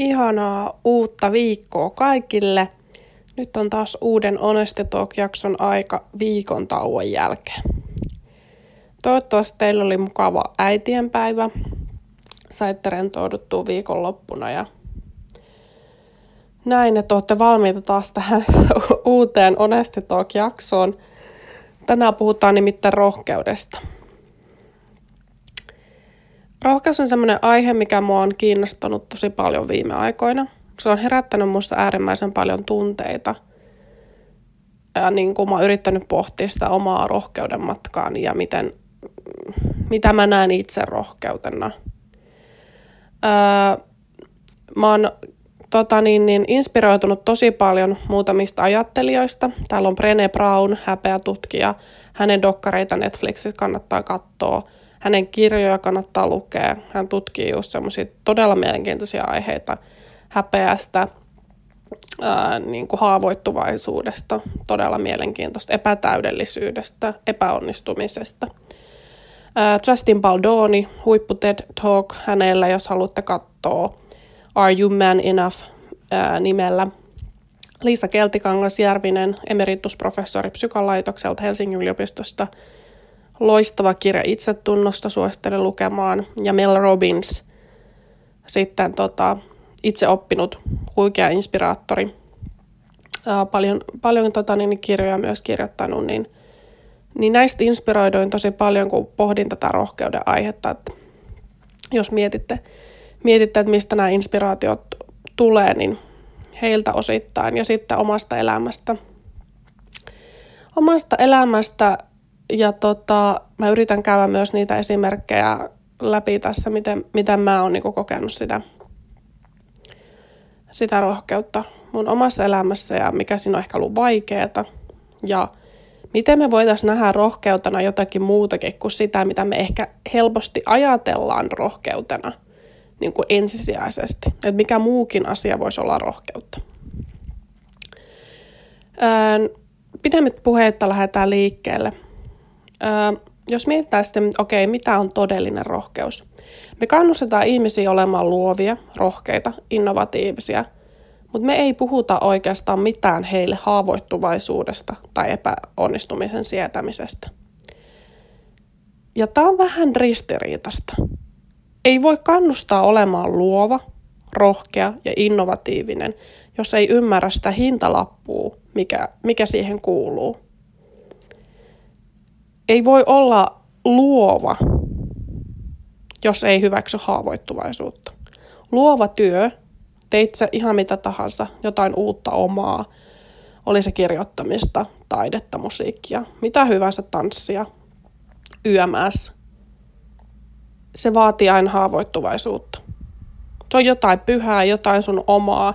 Ihanaa uutta viikkoa kaikille. Nyt on taas uuden Honesti Talk-jakson aika viikon tauon jälkeen. Toivottavasti teillä oli mukava äitienpäivä. Saitte rentouduttua viikonloppuna ja näin, että olette valmiita taas tähän uuteen Honesti Talk-jaksoon. Tänään puhutaan nimittäin rohkeudesta. Rohkeus on sellainen aihe, mikä mua on kiinnostanut tosi paljon viime aikoina. Se on herättänyt minussa äärimmäisen paljon tunteita. Ja niin kuin mä oon yrittänyt pohtia sitä omaa rohkeuden matkaani ja miten, mitä mä näen itse rohkeutena. Öö, mä oon tota niin, niin, inspiroitunut tosi paljon muutamista ajattelijoista. Täällä on Brené Brown, häpeä tutkija. Hänen dokkareita Netflixissä kannattaa katsoa – hänen kirjoja kannattaa lukea. Hän tutkii just semmoisia todella mielenkiintoisia aiheita häpeästä, ää, niin kuin haavoittuvaisuudesta, todella mielenkiintoista, epätäydellisyydestä, epäonnistumisesta. Ää, Justin Baldoni, huippu TED Talk hänellä, jos haluatte katsoa Are You Man Enough ää, nimellä. Liisa Keltikangas-Järvinen, emeritusprofessori psykolaitokselta Helsingin yliopistosta – loistava kirja itsetunnosta, suosittelen lukemaan. Ja Mel Robbins, sitten tota, itse oppinut huikea inspiraattori. Ää, paljon paljon tota, niin, kirjoja myös kirjoittanut, niin, niin näistä inspiroiduin tosi paljon, kun pohdin tätä rohkeuden aihetta. Että jos mietitte, mietitte, että mistä nämä inspiraatiot tulee, niin heiltä osittain ja sitten omasta elämästä. Omasta elämästä ja tota, mä yritän käydä myös niitä esimerkkejä läpi tässä, miten, miten mä oon niinku kokenut sitä, sitä rohkeutta mun omassa elämässä ja mikä siinä on ehkä ollut vaikeaa. Ja miten me voitaisiin nähdä rohkeutena jotakin muutakin kuin sitä, mitä me ehkä helposti ajatellaan rohkeutena niin kuin ensisijaisesti. Että mikä muukin asia voisi olla rohkeutta. Öö, pidemmät puheita lähdetään liikkeelle – Jos mietitään sitten, okei, okay, mitä on todellinen rohkeus? Me kannustetaan ihmisiä olemaan luovia, rohkeita, innovatiivisia, mutta me ei puhuta oikeastaan mitään heille haavoittuvaisuudesta tai epäonnistumisen sietämisestä. Ja tämä on vähän ristiriitasta. Ei voi kannustaa olemaan luova, rohkea ja innovatiivinen, jos ei ymmärrä sitä hintalappua, mikä, mikä siihen kuuluu – ei voi olla luova, jos ei hyväksy haavoittuvaisuutta. Luova työ, teit sä ihan mitä tahansa, jotain uutta omaa, oli se kirjoittamista, taidetta, musiikkia, mitä hyvänsä tanssia, yömässä. Se vaatii aina haavoittuvaisuutta. Se on jotain pyhää, jotain sun omaa.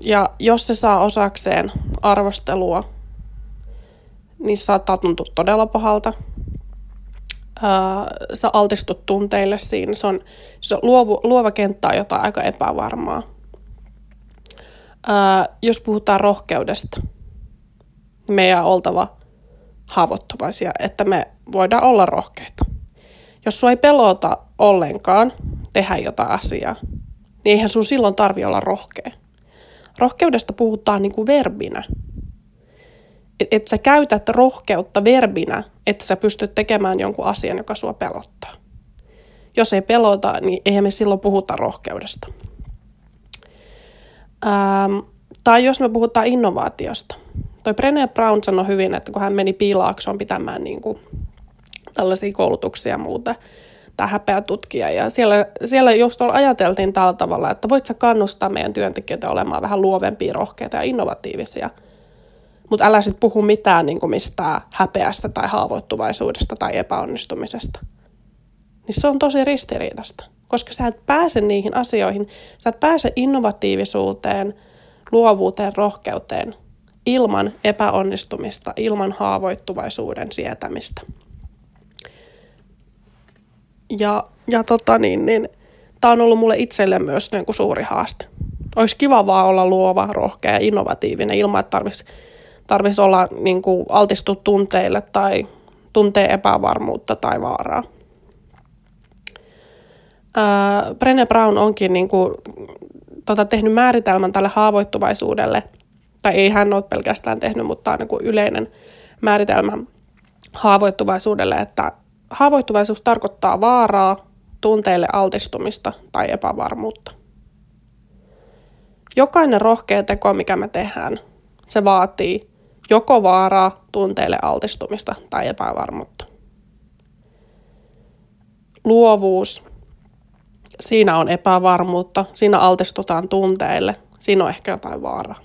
Ja jos se saa osakseen arvostelua, niin saattaa tuntua todella pahalta. Öö, sä altistut tunteille siinä. Se on, se on luovu, luova kenttä on jotain aika epävarmaa. Öö, jos puhutaan rohkeudesta, niin meidän on oltava haavoittuvaisia, että me voidaan olla rohkeita. Jos sua ei pelota ollenkaan tehdä jotain asiaa, niin eihän sun silloin tarvi olla rohkea. Rohkeudesta puhutaan niin kuin verbinä että et sä käytät rohkeutta verbinä, että sä pystyt tekemään jonkun asian, joka sua pelottaa. Jos ei pelota, niin eihän me silloin puhuta rohkeudesta. Ähm, tai jos me puhutaan innovaatiosta. Toi Brené Brown sanoi hyvin, että kun hän meni piilaaksoon pitämään niin kuin tällaisia koulutuksia ja muuta, tai häpeä tutkija. Ja siellä, siellä just ajateltiin tällä tavalla, että voit sä kannustaa meidän työntekijöitä olemaan vähän luovempia, rohkeita ja innovatiivisia – mutta älä sitten puhu mitään niin kuin mistään häpeästä tai haavoittuvaisuudesta tai epäonnistumisesta. Niin se on tosi ristiriitasta, koska sä et pääse niihin asioihin, sä et pääse innovatiivisuuteen, luovuuteen, rohkeuteen ilman epäonnistumista, ilman haavoittuvaisuuden sietämistä. Ja, ja tota niin, niin tämä on ollut mulle itselle myös niin kuin suuri haaste. Olisi kiva vaan olla luova, rohkea ja innovatiivinen ilman, että tarvitsisi tarvitsisi olla niin kuin, altistua tunteille tai tuntee epävarmuutta tai vaaraa. Äh, Brené Brown onkin niin kuin, tota, tehnyt määritelmän tälle haavoittuvaisuudelle, tai ei hän ole pelkästään tehnyt, mutta on niin yleinen määritelmä haavoittuvaisuudelle, että haavoittuvaisuus tarkoittaa vaaraa, tunteille altistumista tai epävarmuutta. Jokainen rohkea teko, mikä me tehdään, se vaatii joko vaaraa, tunteille altistumista tai epävarmuutta. Luovuus, siinä on epävarmuutta, siinä altistutaan tunteille, siinä on ehkä jotain vaaraa.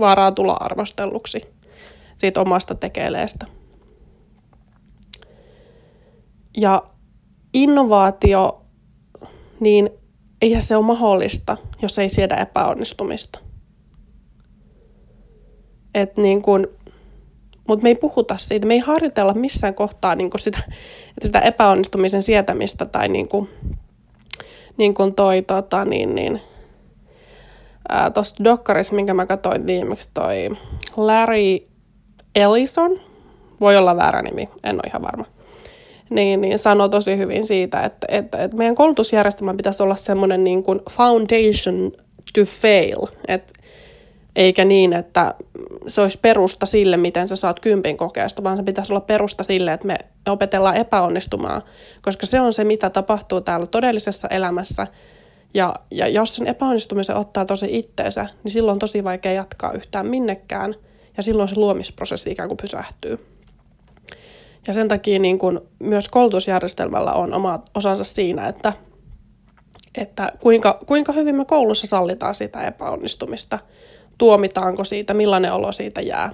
Vaaraa tulla arvostelluksi siitä omasta tekeleestä. Ja innovaatio, niin eihän se ole mahdollista, jos ei siedä epäonnistumista. Et niin kun, mutta me ei puhuta siitä, me ei harjoitella missään kohtaa niin sitä, sitä epäonnistumisen sietämistä tai niin kuin, niin kuin toi tota, niin, niin, tuosta dokkarissa, minkä mä katsoin viimeksi, toi Larry Ellison, voi olla väärä nimi, en ole ihan varma, niin, niin sanoi tosi hyvin siitä, että, että, että meidän koulutusjärjestelmä pitäisi olla semmoinen niin kuin foundation to fail, että eikä niin, että se olisi perusta sille, miten sä saat kympin kokeesta, vaan se pitäisi olla perusta sille, että me opetellaan epäonnistumaan, koska se on se, mitä tapahtuu täällä todellisessa elämässä. Ja, ja jos sen epäonnistumisen ottaa tosi itteensä, niin silloin on tosi vaikea jatkaa yhtään minnekään, ja silloin se luomisprosessi ikään kuin pysähtyy. Ja sen takia niin kun myös koulutusjärjestelmällä on oma osansa siinä, että, että kuinka, kuinka hyvin me koulussa sallitaan sitä epäonnistumista – tuomitaanko siitä, millainen olo siitä jää.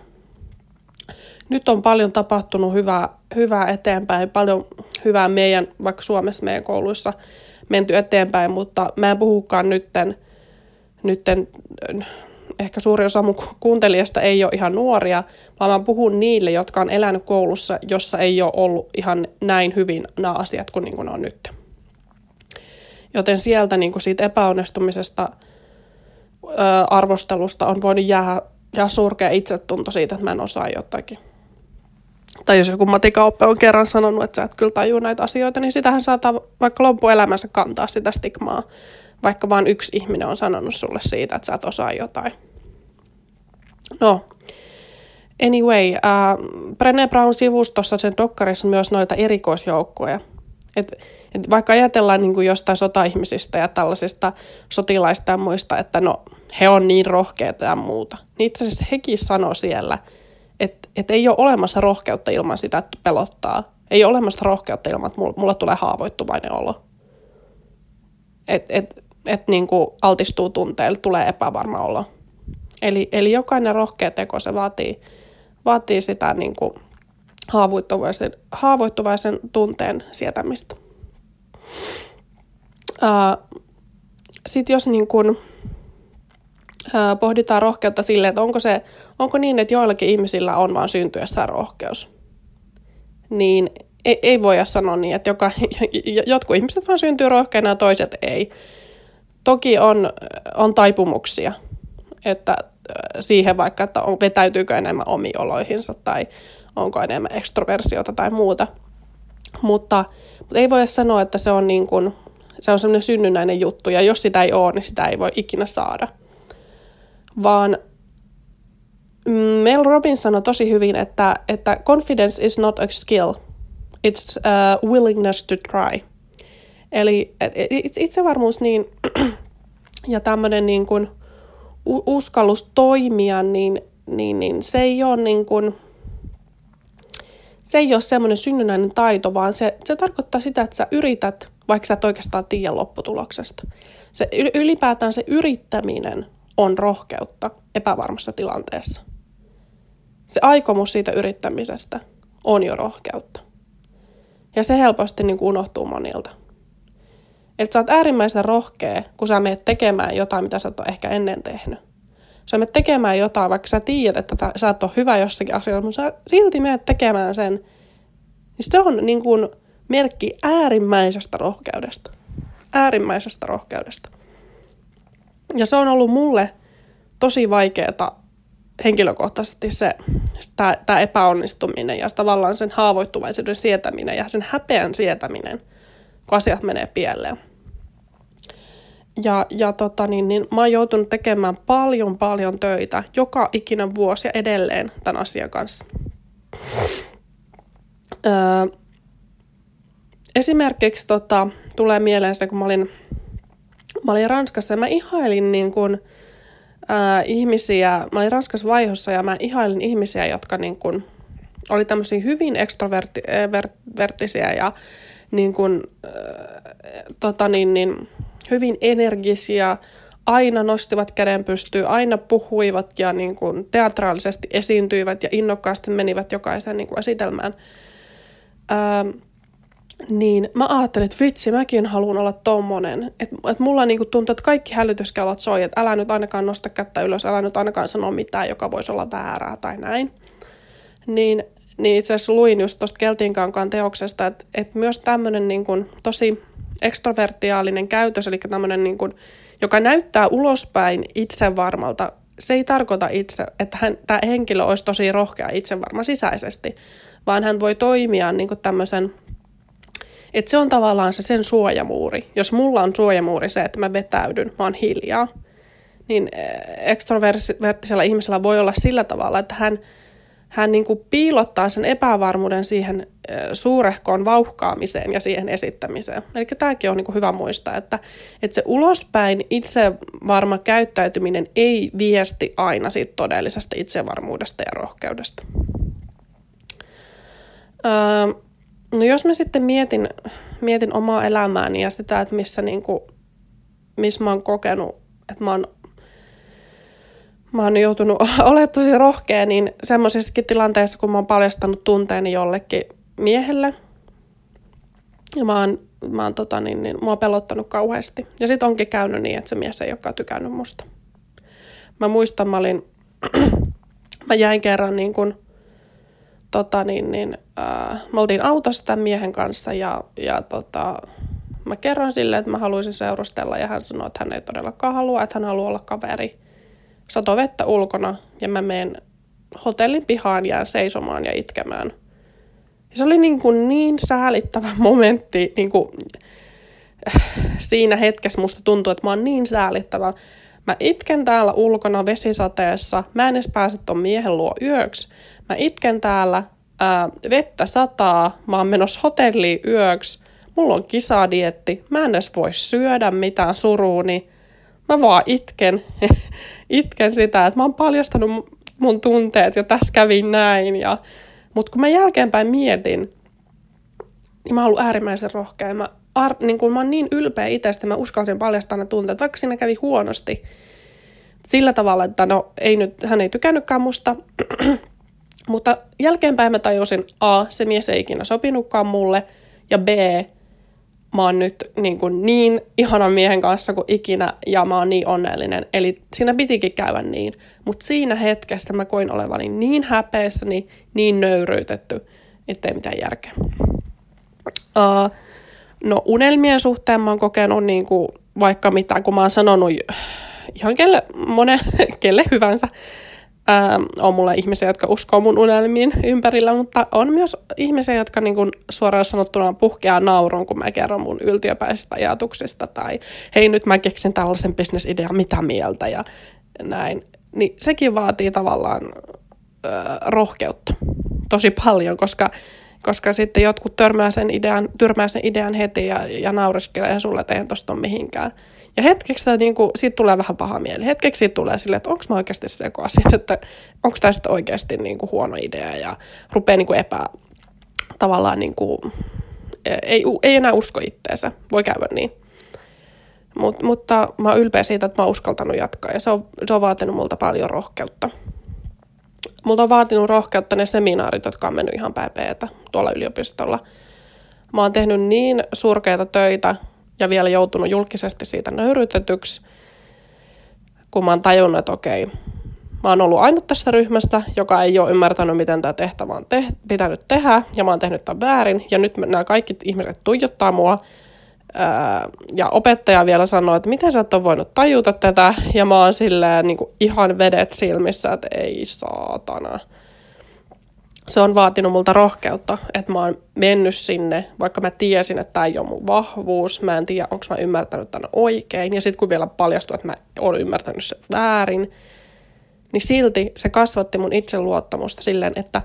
Nyt on paljon tapahtunut hyvää, hyvää eteenpäin, paljon hyvää meidän, vaikka Suomessa meidän kouluissa menty eteenpäin, mutta mä en puhukaan nytten, nytten ehkä suuri osa mun kuuntelijasta ei ole ihan nuoria, vaan mä puhun niille, jotka on elänyt koulussa, jossa ei ole ollut ihan näin hyvin nämä asiat kuin, niin kuin ne on nyt. Joten sieltä niin kuin siitä epäonnistumisesta – arvostelusta on voinut jäädä, jäädä surkea itsetunto siitä, että mä en osaa jotakin. Tai jos joku matikaoppe on kerran sanonut, että sä et kyllä tajua näitä asioita, niin sitähän saattaa vaikka loppuelämänsä kantaa sitä stigmaa, vaikka vain yksi ihminen on sanonut sulle siitä, että sä et osaa jotain. No, anyway, äh, Brené Brown sivustossa sen dokkarissa on myös noita erikoisjoukkoja. Et, et vaikka ajatellaan niin kuin jostain sota-ihmisistä ja tällaisista sotilaista ja muista, että no he on niin rohkeita ja muuta. Niin itse asiassa hekin sanoo siellä, että, että ei ole olemassa rohkeutta ilman sitä, että pelottaa. Ei ole olemassa rohkeutta ilman, että mulla, tulee haavoittuvainen olo. Että et, et niin kuin altistuu tunteelle, tulee epävarma olo. Eli, eli jokainen rohkea teko, se vaatii, vaatii sitä niin kuin haavoittuvaisen, haavoittuvaisen tunteen sietämistä. Sitten jos niin kuin, pohditaan rohkeutta sille, että onko, se, onko niin, että joillakin ihmisillä on vain syntyessään rohkeus. Niin ei, ei voida sanoa niin, että joka, jotkut ihmiset vaan syntyy rohkeina ja toiset ei. Toki on, on taipumuksia, että siihen vaikka, että on, vetäytyykö enemmän omioloihinsa tai onko enemmän ekstroversiota tai muuta. Mutta, mutta ei voi sanoa, että se on, niin kuin, se on semmoinen synnynnäinen juttu, ja jos sitä ei ole, niin sitä ei voi ikinä saada – vaan Mel Robbins sanoi tosi hyvin, että, että confidence is not a skill, it's a willingness to try. Eli itsevarmuus niin, ja tämmöinen niin kuin uskallus toimia, niin, niin, niin se ei ole niin kuin, se ei ole semmoinen synnynnäinen taito, vaan se, se tarkoittaa sitä, että sä yrität, vaikka sä et oikeastaan tiedä lopputuloksesta. Se ylipäätään se yrittäminen on rohkeutta epävarmassa tilanteessa. Se aikomus siitä yrittämisestä on jo rohkeutta. Ja se helposti niin kuin unohtuu monilta. Että sä oot äärimmäisen rohkea, kun sä menet tekemään jotain, mitä sä et ole ehkä ennen tehnyt. Sä menet tekemään jotain, vaikka sä tiedät, että sä et ole hyvä jossakin asiassa, mutta sä silti menet tekemään sen. Niin se on niin kuin merkki äärimmäisestä rohkeudesta. Äärimmäisestä rohkeudesta. Ja se on ollut mulle tosi vaikeaa henkilökohtaisesti se, tämä epäonnistuminen ja tavallaan sen haavoittuvaisuuden sietäminen ja sen häpeän sietäminen, kun asiat menee pieleen. Ja, ja tota, niin, niin, mä oon joutunut tekemään paljon paljon töitä joka ikinen vuosi ja edelleen tämän asian kanssa. Öö, esimerkiksi tota, tulee mieleen se, kun mä olin, mä olin Ranskassa ja mä ihailin niin kun, ää, ihmisiä, mä olin Ranskassa vaihossa ja mä ihailin ihmisiä, jotka niin kun, oli tämmöisiä hyvin ekstroverttisiä ja niin kun, ää, tota niin, niin, hyvin energisiä, aina nostivat käden pystyyn, aina puhuivat ja niin kuin teatraalisesti esiintyivät ja innokkaasti menivät jokaisen niin kuin esitelmään. Öö, niin mä ajattelin, että vitsi, mäkin haluan olla tommonen. Että et mulla niinku tuntuu, että kaikki hälytyskellot soi, että älä nyt ainakaan nosta kättä ylös, älä nyt ainakaan sano mitään, joka voisi olla väärää tai näin. Niin, niin itse asiassa luin just tuosta Keltinkankaan teoksesta, että, että myös tämmöinen niinku tosi ekstrovertiaalinen käytös, eli tämmöinen, niin kuin, joka näyttää ulospäin itsevarmalta, se ei tarkoita itse, että hän, tämä henkilö olisi tosi rohkea itsevarma sisäisesti, vaan hän voi toimia niin kuin tämmöisen, että se on tavallaan se sen suojamuuri. Jos mulla on suojamuuri se, että mä vetäydyn, mä oon hiljaa, niin eh, ekstrovertisella ihmisellä voi olla sillä tavalla, että hän – hän niin kuin piilottaa sen epävarmuuden siihen suurehkoon vauhkaamiseen ja siihen esittämiseen. Eli tämäkin on niin kuin hyvä muistaa, että, että se ulospäin itsevarma käyttäytyminen ei viesti aina siitä todellisesta itsevarmuudesta ja rohkeudesta. Öö, no jos mä sitten mietin, mietin omaa elämääni ja sitä, että missä, niin kuin, missä mä oon kokenut, että mä oon mä oon joutunut olemaan tosi rohkea, niin semmoisessakin tilanteissa, kun mä oon paljastanut tunteeni jollekin miehelle, ja mä oon, mä oon tota, niin, niin, mua pelottanut kauheasti. Ja sit onkin käynyt niin, että se mies ei olekaan tykännyt musta. Mä muistan, mä olin, mä jäin kerran niin kun, tota, niin, niin, äh, me oltiin autossa tämän miehen kanssa ja, ja tota, mä kerron sille, että mä haluaisin seurustella ja hän sanoi, että hän ei todellakaan halua, että hän haluaa olla kaveri sato vettä ulkona ja mä menen hotellin pihaan jään seisomaan ja itkemään. Ja se oli niin, kuin niin säälittävä momentti niin kuin, siinä hetkessä musta tuntuu, että mä oon niin säälittävä. Mä itken täällä ulkona vesisateessa, mä en edes pääse ton miehen luo yöksi. Mä itken täällä, ää, vettä sataa, mä oon menossa hotelliin yöksi, mulla on kisadietti, mä en edes voi syödä mitään suruuni mä vaan itken, itken sitä, että mä oon paljastanut mun tunteet ja tässä kävi näin. Ja, mutta kun mä jälkeenpäin mietin, niin mä oon ollut äärimmäisen rohkea. Mä, ar, niin kun mä oon niin ylpeä itsestä, mä uskalsin paljastaa ne tunteet, vaikka siinä kävi huonosti. Sillä tavalla, että no ei nyt, hän ei tykännytkään musta, mutta jälkeenpäin mä tajusin, A, se mies ei ikinä sopinutkaan mulle, ja B, mä oon nyt niin, kuin niin ihanan miehen kanssa kuin ikinä ja mä oon niin onnellinen. Eli siinä pitikin käydä niin. Mutta siinä hetkessä mä koin olevani niin häpeessäni, niin nöyryytetty, ettei mitään järkeä. Uh, no unelmien suhteen mä oon kokenut niin kuin vaikka mitä, kun mä oon sanonut ihan kelle, monen, kelle hyvänsä, Ähm, on mulla ihmisiä, jotka uskoo mun unelmiin ympärillä, mutta on myös ihmisiä, jotka niin kuin suoraan sanottuna puhkeaa naurun, kun mä kerron mun yltiöpäisistä ajatuksista, tai hei nyt mä keksin tällaisen bisnesidean, mitä mieltä, ja näin. Niin sekin vaatii tavallaan ö, rohkeutta tosi paljon, koska, koska sitten jotkut törmää sen idean, törmää sen idean heti ja, ja naureskelee sulle, että eihän tosta ole mihinkään. Ja hetkeksi tämä, niin kuin, siitä tulee vähän paha mieli. Hetkeksi siitä tulee silleen, että onko mä oikeasti sekaisin, että onko tämä sitten oikeasti niin kuin, huono idea ja rupeaa niin kuin, epä, tavallaan niin kuin, ei, ei enää usko itteensä. Voi käydä niin. Mut, mutta mä oon ylpeä siitä, että mä oon uskaltanut jatkaa ja se on, se on vaatinut multa paljon rohkeutta. Multa on vaatinut rohkeutta ne seminaarit, jotka on mennyt ihan päipeetä tuolla yliopistolla. Mä oon tehnyt niin surkeita töitä, ja vielä joutunut julkisesti siitä nöyrytetyksi, kun mä oon tajunnut, että okei, mä oon ollut ainut tässä ryhmästä, joka ei ole ymmärtänyt, miten tämä tehtävä on te- pitänyt tehdä, ja mä oon tehnyt tämän väärin, ja nyt nämä kaikki ihmiset tuijottaa mua, ja opettaja vielä sanoi, että miten sä et ole voinut tajuta tätä, ja mä oon silleen niin kuin ihan vedet silmissä, että ei saatana. se on vaatinut multa rohkeutta, että mä oon mennyt sinne, vaikka mä tiesin, että tämä ei ole mun vahvuus, mä en tiedä, onko mä ymmärtänyt tämän oikein, ja sitten kun vielä paljastuu, että mä oon ymmärtänyt sen väärin, niin silti se kasvatti mun itseluottamusta silleen, että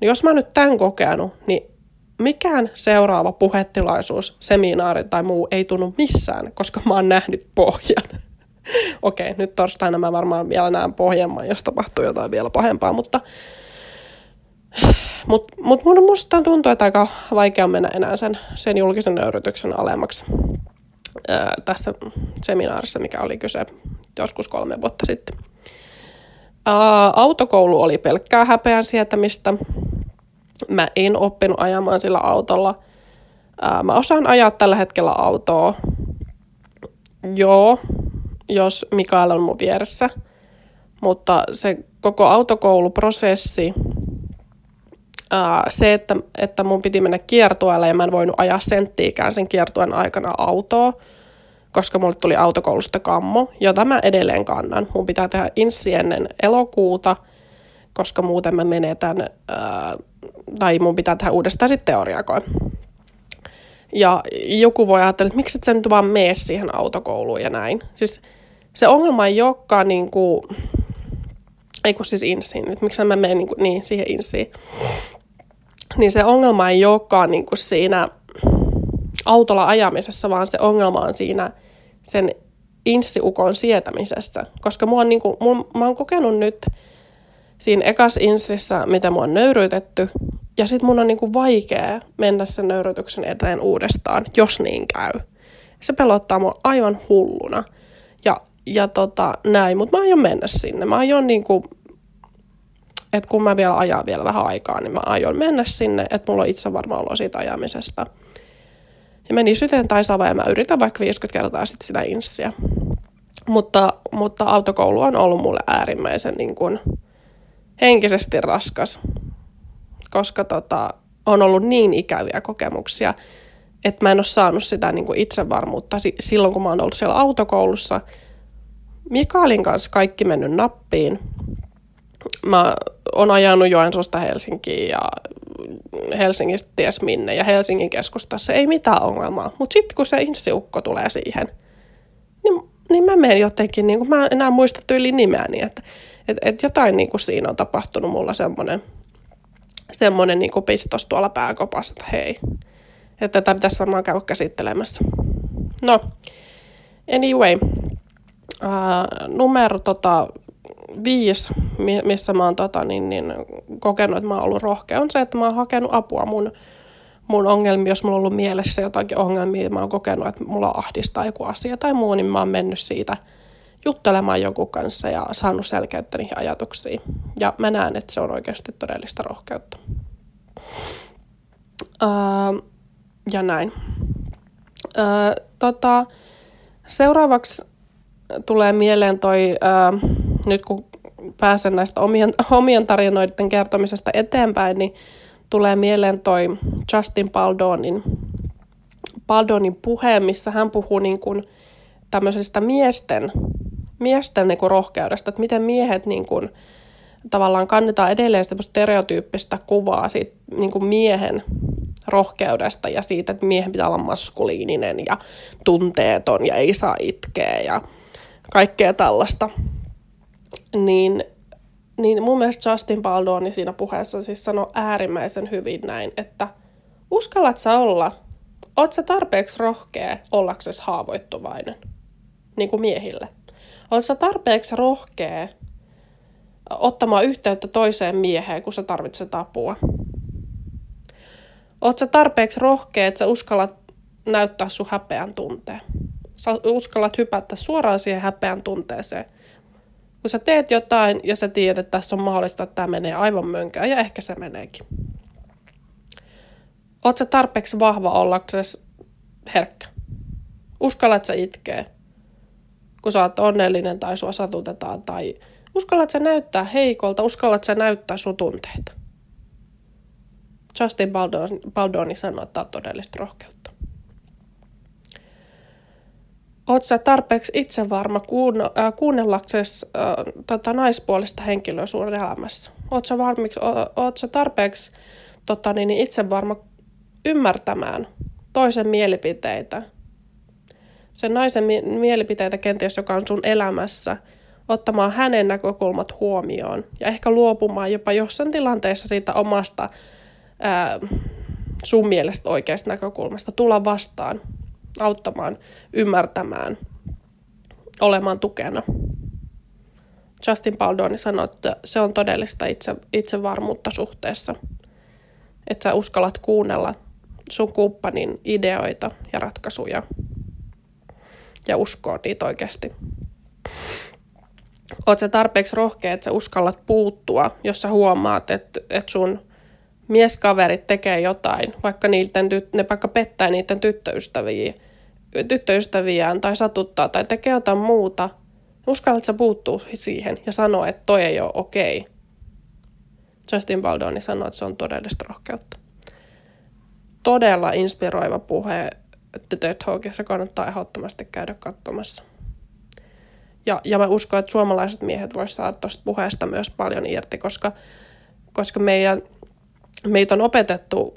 no jos mä nyt tämän kokenut, niin mikään seuraava puhetilaisuus, seminaari tai muu ei tunnu missään, koska mä oon nähnyt pohjan. Okei, nyt torstaina mä varmaan vielä näen pohjemman, jos tapahtuu jotain vielä pahempaa, mutta mutta mut mun musta tuntuu, että aika vaikea mennä enää sen, sen julkisen nöyrytyksen alemmaksi ää, tässä seminaarissa, mikä oli kyse joskus kolme vuotta sitten. Ää, autokoulu oli pelkkää häpeän sietämistä. Mä en oppinut ajamaan sillä autolla. Ää, mä osaan ajaa tällä hetkellä autoa. Joo, jos Mikael on mun vieressä. Mutta se koko autokouluprosessi Uh, se, että, että mun piti mennä kiertueelle ja mä en voinut ajaa senttiikään sen kiertuen aikana autoa, koska mulle tuli autokoulusta kammo, jota mä edelleen kannan. Mun pitää tehdä inssi ennen elokuuta, koska muuten mä menetän, uh, tai mun pitää tehdä uudestaan sitten teoriakoe. Ja joku voi ajatella, että miksi et sä nyt vaan mene siihen autokouluun ja näin. Siis se ongelma ei olekaan niin kuin, ei kun siis insiin, että miksi mä menen niin, kuin, niin siihen insiin niin se ongelma ei olekaan niin kuin siinä autolla ajamisessa, vaan se ongelma on siinä sen insiukon sietämisessä. Koska mua on, niin kuin, mä oon kokenut nyt siinä ekas insissä, mitä mua on nöyryytetty, ja sit mun on niin kuin vaikea mennä sen nöyrytyksen eteen uudestaan, jos niin käy. Se pelottaa mua aivan hulluna. Ja, ja tota, näin, mutta mä aion mennä sinne. Mä aion niin kuin että kun mä vielä ajan vielä vähän aikaa, niin mä aion mennä sinne, että mulla on itse varma olo siitä ajamisesta. Ja meni syteen tai sava ja mä yritän vaikka 50 kertaa sit sitä inssiä. Mutta, mutta autokoulu on ollut mulle äärimmäisen niin kuin, henkisesti raskas, koska tota, on ollut niin ikäviä kokemuksia, että mä en ole saanut sitä niin kuin itsevarmuutta silloin, kun mä oon ollut siellä autokoulussa. Mikaelin kanssa kaikki mennyt nappiin. Mä on ajanut Joensuusta Helsinkiin ja Helsingistä ties minne ja Helsingin keskustassa ei mitään ongelmaa. Mutta sitten kun se insiukko tulee siihen, niin, niin mä menen jotenkin, niin mä en enää muista tyyli nimeäni, että et, et jotain niin kuin siinä on tapahtunut mulla semmoinen semmoinen niin pistos tuolla pääkopassa, että hei, että tätä pitäisi varmaan käydä käsittelemässä. No, anyway, uh, numero tota, viisi, missä mä oon tota, niin, niin, kokenut, että mä oon ollut rohkea, on se, että mä oon hakenut apua mun, mun ongelmiin, jos mulla on ollut mielessä jotakin ongelmia, mä oon kokenut, että mulla ahdistaa joku asia tai muu, niin mä oon mennyt siitä juttelemaan jonkun kanssa ja saanut selkeyttä niihin ajatuksiin. Ja mä näen, että se on oikeasti todellista rohkeutta. Öö, ja näin. Öö, tota, seuraavaksi tulee mieleen toi, öö, nyt kun pääsen näistä omien, omien tarinoiden kertomisesta eteenpäin, niin tulee mieleen toi Justin Paldonin, Paldonin puhe, missä hän puhuu niin kuin tämmöisestä miesten, miesten niin kuin rohkeudesta, että miten miehet niin kuin, tavallaan kannetaan edelleen sitä stereotyyppistä kuvaa siitä niin kuin miehen rohkeudesta ja siitä, että miehen pitää olla maskuliininen ja tunteeton ja ei saa itkeä ja kaikkea tällaista. Niin, niin mun mielestä Justin Baldoni siinä puheessa siis sanoi äärimmäisen hyvin näin, että uskallat sä olla, oot sä tarpeeksi rohkea ollaksesi haavoittuvainen, niin kuin miehille. Sä tarpeeksi rohkea ottamaan yhteyttä toiseen mieheen, kun sä tarvitset apua. Sä tarpeeksi rohkea, että sä uskallat näyttää sun häpeän tunteen. Sä uskallat hypätä suoraan siihen häpeän tunteeseen – kun sä teet jotain ja sä tiedät, että tässä on mahdollista, että tämä menee aivan mönkään ja ehkä se meneekin. Sä tarpeeksi vahva ollaksesi herkkä? Uskallat sä itkee, kun sä oot onnellinen tai sua satutetaan tai uskallat sä näyttää heikolta, uskallat sä näyttää sun tunteita. Justin Baldoni, Baldoni sanoi, että on todellista rohkeutta. Oot sä tarpeeksi itsevarma kuun, äh, kuunnellaksesi äh, tota, naispuolista henkilöä sun elämässä? Oot sä, varmiksi, o, oot sä tarpeeksi tota, niin, itsevarma ymmärtämään toisen mielipiteitä? Sen naisen mi- mielipiteitä kenties, joka on sun elämässä, ottamaan hänen näkökulmat huomioon ja ehkä luopumaan jopa jossain tilanteessa siitä omasta ää, sun mielestä oikeasta näkökulmasta, tulla vastaan auttamaan, ymmärtämään, olemaan tukena. Justin Baldoni sanoi, että se on todellista itse, itsevarmuutta suhteessa. Että sä uskallat kuunnella sun kumppanin ideoita ja ratkaisuja ja uskoa niitä oikeasti. Sä tarpeeksi rohkea, että sä uskallat puuttua, jos sä huomaat, että, että sun mieskaverit tekee jotain, vaikka niiden, ne vaikka pettää niiden tyttöystäviä, tyttöystäviään tai satuttaa tai tekee jotain muuta, uskallat sä puuttua siihen ja sanoa, että toi ei ole okei. Justin Baldoni sanoi, että se on todellista rohkeutta. Todella inspiroiva puhe The TED Talkissa kannattaa ehdottomasti käydä katsomassa. Ja, ja mä uskon, että suomalaiset miehet voisivat saada tuosta puheesta myös paljon irti, koska, koska meidän, meitä on opetettu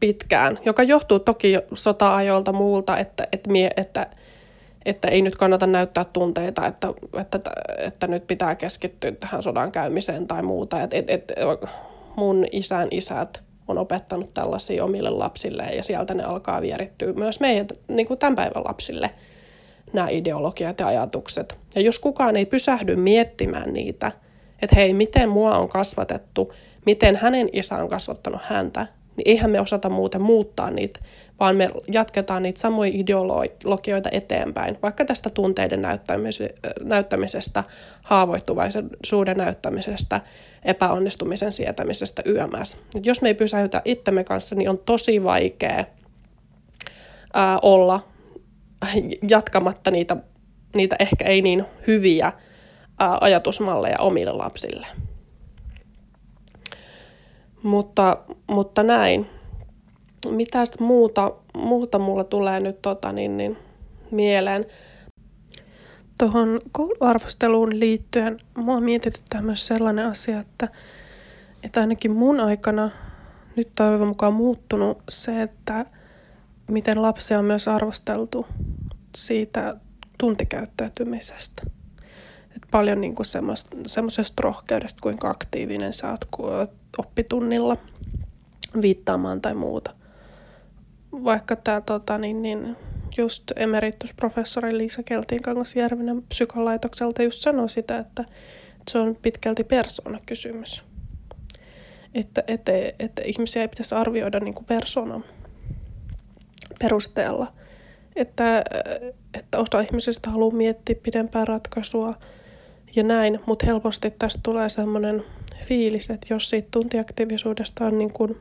pitkään, joka johtuu toki sota-ajoilta muulta, että, että, mie, että, että ei nyt kannata näyttää tunteita, että, että, että nyt pitää keskittyä tähän sodan käymiseen tai muuta. Et, et, et, mun isän isät on opettanut tällaisia omille lapsilleen ja sieltä ne alkaa vierittyä myös meidän niin kuin tämän päivän lapsille nämä ideologiat ja ajatukset. Ja jos kukaan ei pysähdy miettimään niitä, että hei, miten mua on kasvatettu, miten hänen isä on kasvattanut häntä, niin eihän me osata muuten muuttaa niitä, vaan me jatketaan niitä samoja ideologioita eteenpäin, vaikka tästä tunteiden näyttämisestä, haavoittuvaisuuden näyttämisestä, epäonnistumisen sietämisestä yömässä. Jos me ei pysäytä itsemme kanssa, niin on tosi vaikea ää, olla jatkamatta niitä, niitä ehkä ei niin hyviä ää, ajatusmalleja omille lapsille. Mutta, mutta näin. Mitä muuta, muuta mulla tulee nyt tota, niin, niin, mieleen? Tuohon kouluarvosteluun liittyen mua mietityttää myös sellainen asia, että, että ainakin mun aikana nyt toivon mukaan muuttunut se, että miten lapsia on myös arvosteltu siitä tuntikäyttäytymisestä. Et paljon niin kuin semmoisesta rohkeudesta, kuinka aktiivinen sä oot oppitunnilla viittaamaan tai muuta. Vaikka tämä tota, niin, niin, just emeritusprofessori Liisa Keltiinkangas-Järvinen psykolaitokselta just sanoi sitä, että, että se on pitkälti persoonakysymys. Että, että, että ihmisiä ei pitäisi arvioida niin kuin persoonan perusteella. Että, että osa ihmisistä haluaa miettiä pidempää ratkaisua ja näin, mutta helposti tästä tulee semmoinen fiilis, että jos siitä tuntiaktiivisuudesta on niin kuin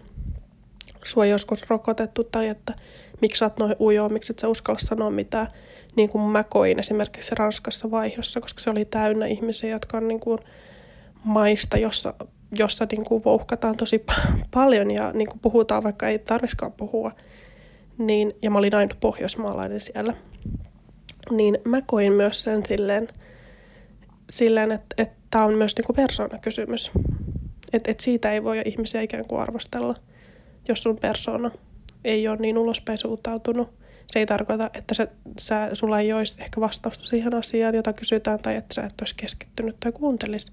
sua joskus rokotettu tai että miksi sä oot noin ujoa, miksi et sä uskalla sanoa mitään, niin kuin mä koin esimerkiksi Ranskassa vaihossa, koska se oli täynnä ihmisiä, jotka on niin kuin maista, jossa, jossa niin kuin vouhkataan tosi paljon ja niin kuin puhutaan, vaikka ei tarviskaan puhua. Niin, ja mä olin aina pohjoismaalainen siellä. Niin mä koin myös sen silleen, silleen että, että tämä on myös niin kuin persoonakysymys. Että et siitä ei voi ihmisiä ikään kuin arvostella, jos sun persona ei ole niin ulospäin suuntautunut. Se ei tarkoita, että se, sä, sulla ei olisi ehkä vastausta siihen asiaan, jota kysytään, tai että sä et olisi keskittynyt tai kuuntelisi.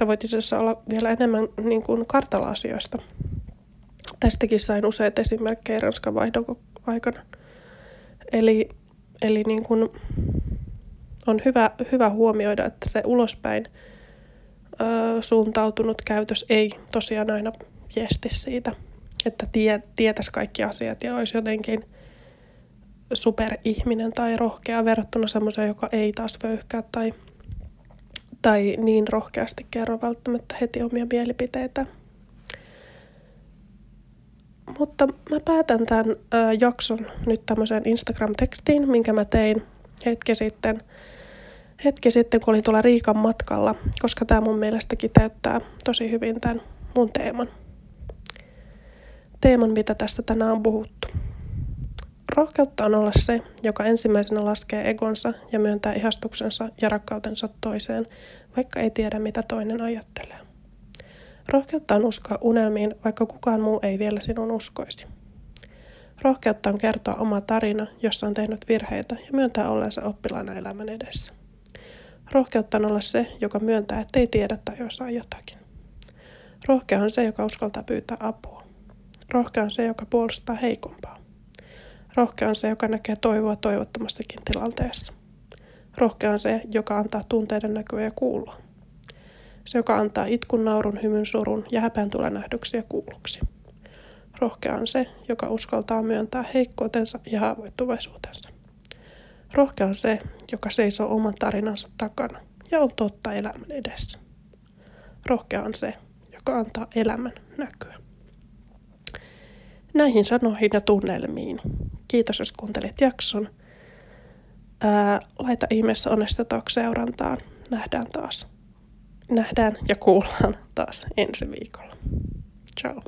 Sä voit itse asiassa olla vielä enemmän niin kuin kartalla asioista. Tästäkin sain useita esimerkkejä Ranskan vaihdon aikana. Eli, eli niin kuin on hyvä, hyvä huomioida, että se ulospäin ö, suuntautunut käytös ei tosiaan aina viesti siitä, että tie, tietäisi kaikki asiat ja olisi jotenkin superihminen tai rohkea verrattuna semmoiseen, joka ei taas vöyhkää tai, tai niin rohkeasti kerro välttämättä heti omia mielipiteitä. Mutta mä päätän tämän ö, jakson nyt tämmöiseen Instagram-tekstiin, minkä mä tein hetki sitten – hetki sitten, kun olin tuolla Riikan matkalla, koska tämä mun mielestäkin täyttää tosi hyvin tämän mun teeman. Teeman, mitä tässä tänään on puhuttu. Rohkeutta on olla se, joka ensimmäisenä laskee egonsa ja myöntää ihastuksensa ja rakkautensa toiseen, vaikka ei tiedä mitä toinen ajattelee. Rohkeutta on uskoa unelmiin, vaikka kukaan muu ei vielä sinun uskoisi. Rohkeutta on kertoa oma tarina, jossa on tehnyt virheitä ja myöntää ollensa oppilaana elämän edessä. Rohkeutta on olla se, joka myöntää, että ei tiedä tai osaa jotakin. Rohkea on se, joka uskaltaa pyytää apua. Rohkea on se, joka puolustaa heikompaa. Rohkea on se, joka näkee toivoa toivottomassakin tilanteessa. Rohkea on se, joka antaa tunteiden näkyä ja kuulua. Se, joka antaa itkun, naurun, hymyn, surun ja häpeän nähdyksiä kuulluksi. Rohkea on se, joka uskaltaa myöntää heikkoutensa ja haavoittuvaisuutensa. Rohkea on se, joka seisoo oman tarinansa takana ja on totta elämän edessä. Rohkea on se, joka antaa elämän näkyä. Näihin sanoihin ja tunnelmiin. Kiitos, jos kuuntelit jakson. Ää, laita ihmeessä Onesta seurantaan. Nähdään taas. Nähdään ja kuullaan taas ensi viikolla. Ciao.